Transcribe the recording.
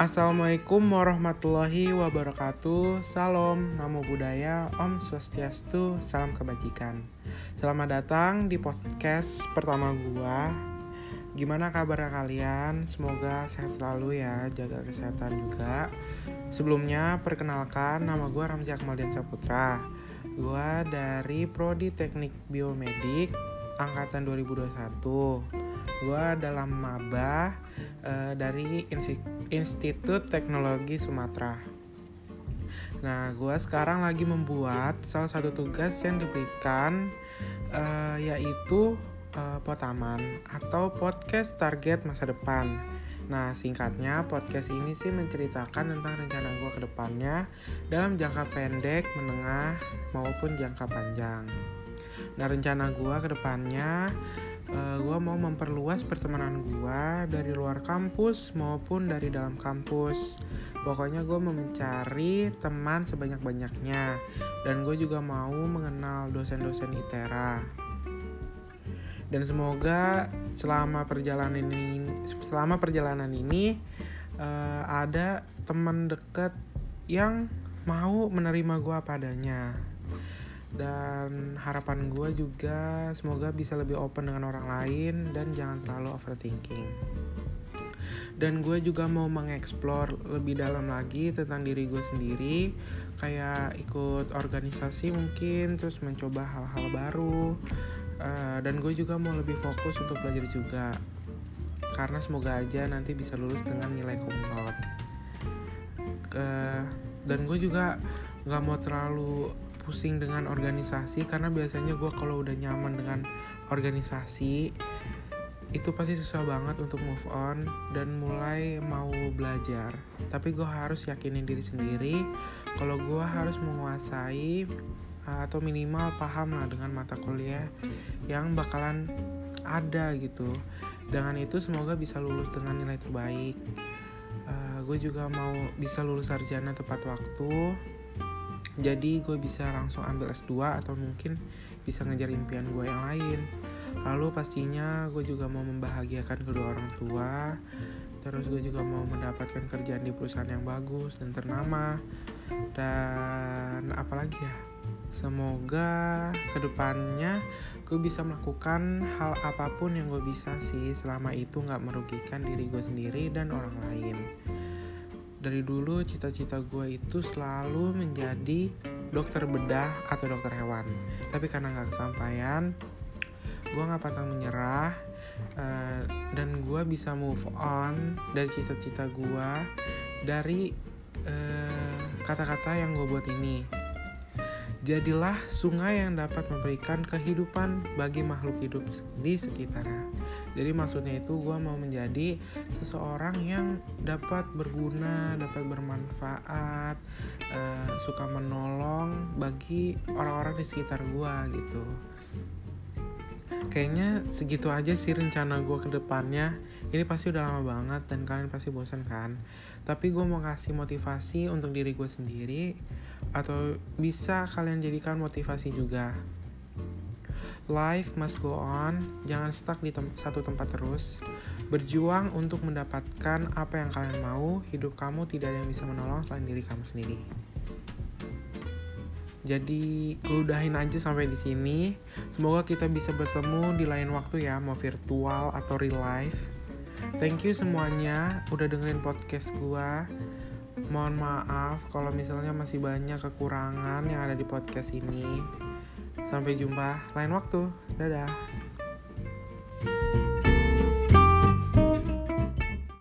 Assalamualaikum warahmatullahi wabarakatuh. Salam, namo buddhaya, om swastiastu, salam kebajikan. Selamat datang di podcast pertama gua. Gimana kabar kalian? Semoga sehat selalu ya, jaga kesehatan juga. Sebelumnya, perkenalkan nama gua Ramzi Akmaldian Saputra Gua dari Prodi Teknik Biomedik Angkatan 2021 gue dalam maba uh, dari Institut Teknologi Sumatera. Nah, gue sekarang lagi membuat salah satu tugas yang diberikan uh, yaitu uh, Potaman atau podcast target masa depan. Nah, singkatnya podcast ini sih menceritakan tentang rencana gue ke depannya dalam jangka pendek, menengah, maupun jangka panjang. Nah, rencana gue ke depannya uh, eh, gue mau memperluas pertemanan gue dari luar kampus maupun dari dalam kampus. Pokoknya gue mau mencari teman sebanyak-banyaknya. Dan gue juga mau mengenal dosen-dosen ITERA dan semoga selama perjalanan ini selama perjalanan ini uh, ada teman dekat yang mau menerima gue padanya dan harapan gue juga semoga bisa lebih open dengan orang lain dan jangan terlalu overthinking. Dan gue juga mau mengeksplor lebih dalam lagi tentang diri gue sendiri kayak ikut organisasi mungkin terus mencoba hal-hal baru. Uh, dan gue juga mau lebih fokus untuk belajar juga karena semoga aja nanti bisa lulus dengan nilai kumlot uh, dan gue juga nggak mau terlalu pusing dengan organisasi karena biasanya gue kalau udah nyaman dengan organisasi itu pasti susah banget untuk move on dan mulai mau belajar. Tapi gue harus yakinin diri sendiri kalau gue harus menguasai uh, atau minimal paham lah dengan mata kuliah yang bakalan ada gitu. Dengan itu semoga bisa lulus dengan nilai terbaik. Uh, gue juga mau bisa lulus sarjana tepat waktu jadi gue bisa langsung ambil S2 atau mungkin bisa ngejar impian gue yang lain. Lalu pastinya gue juga mau membahagiakan kedua orang tua. Terus gue juga mau mendapatkan kerjaan di perusahaan yang bagus dan ternama. Dan apalagi ya semoga ke depannya gue bisa melakukan hal apa pun yang gue bisa sih. Selama itu nggak merugikan diri gue sendiri dan orang lain dari dulu cita-cita gue itu selalu menjadi dokter bedah atau dokter hewan. Tapi karena nggak kesampaian gue nggak pantang menyerah uh, dan gue bisa move on dari cita-cita gue dari eh, kata-kata uh, yang gue buat ini Jadilah sungai yang dapat memberikan kehidupan bagi makhluk hidup di sekitarnya. Jadi maksudnya itu gue mau menjadi seseorang yang dapat berguna, dapat bermanfaat, uh, suka menolong bagi orang-orang di sekitar gue gitu. Kayaknya segitu aja sih rencana gue ke depannya. Ini pasti udah lama banget dan kalian pasti bosan kan. Tapi gue mau kasih motivasi untuk diri gue sendiri atau bisa kalian jadikan motivasi juga. Life must go on, jangan stuck di tem satu tempat terus. Berjuang untuk mendapatkan apa yang kalian mau, hidup kamu tidak ada yang bisa menolong selain diri kamu sendiri. Jadi, gue udahin aja sampai di sini. Semoga kita bisa bertemu di lain waktu ya, mau virtual atau real life. Thank you semuanya udah dengerin podcast gue mohon maaf kalau misalnya masih banyak kekurangan yang ada di podcast ini. Sampai jumpa lain waktu. Dadah.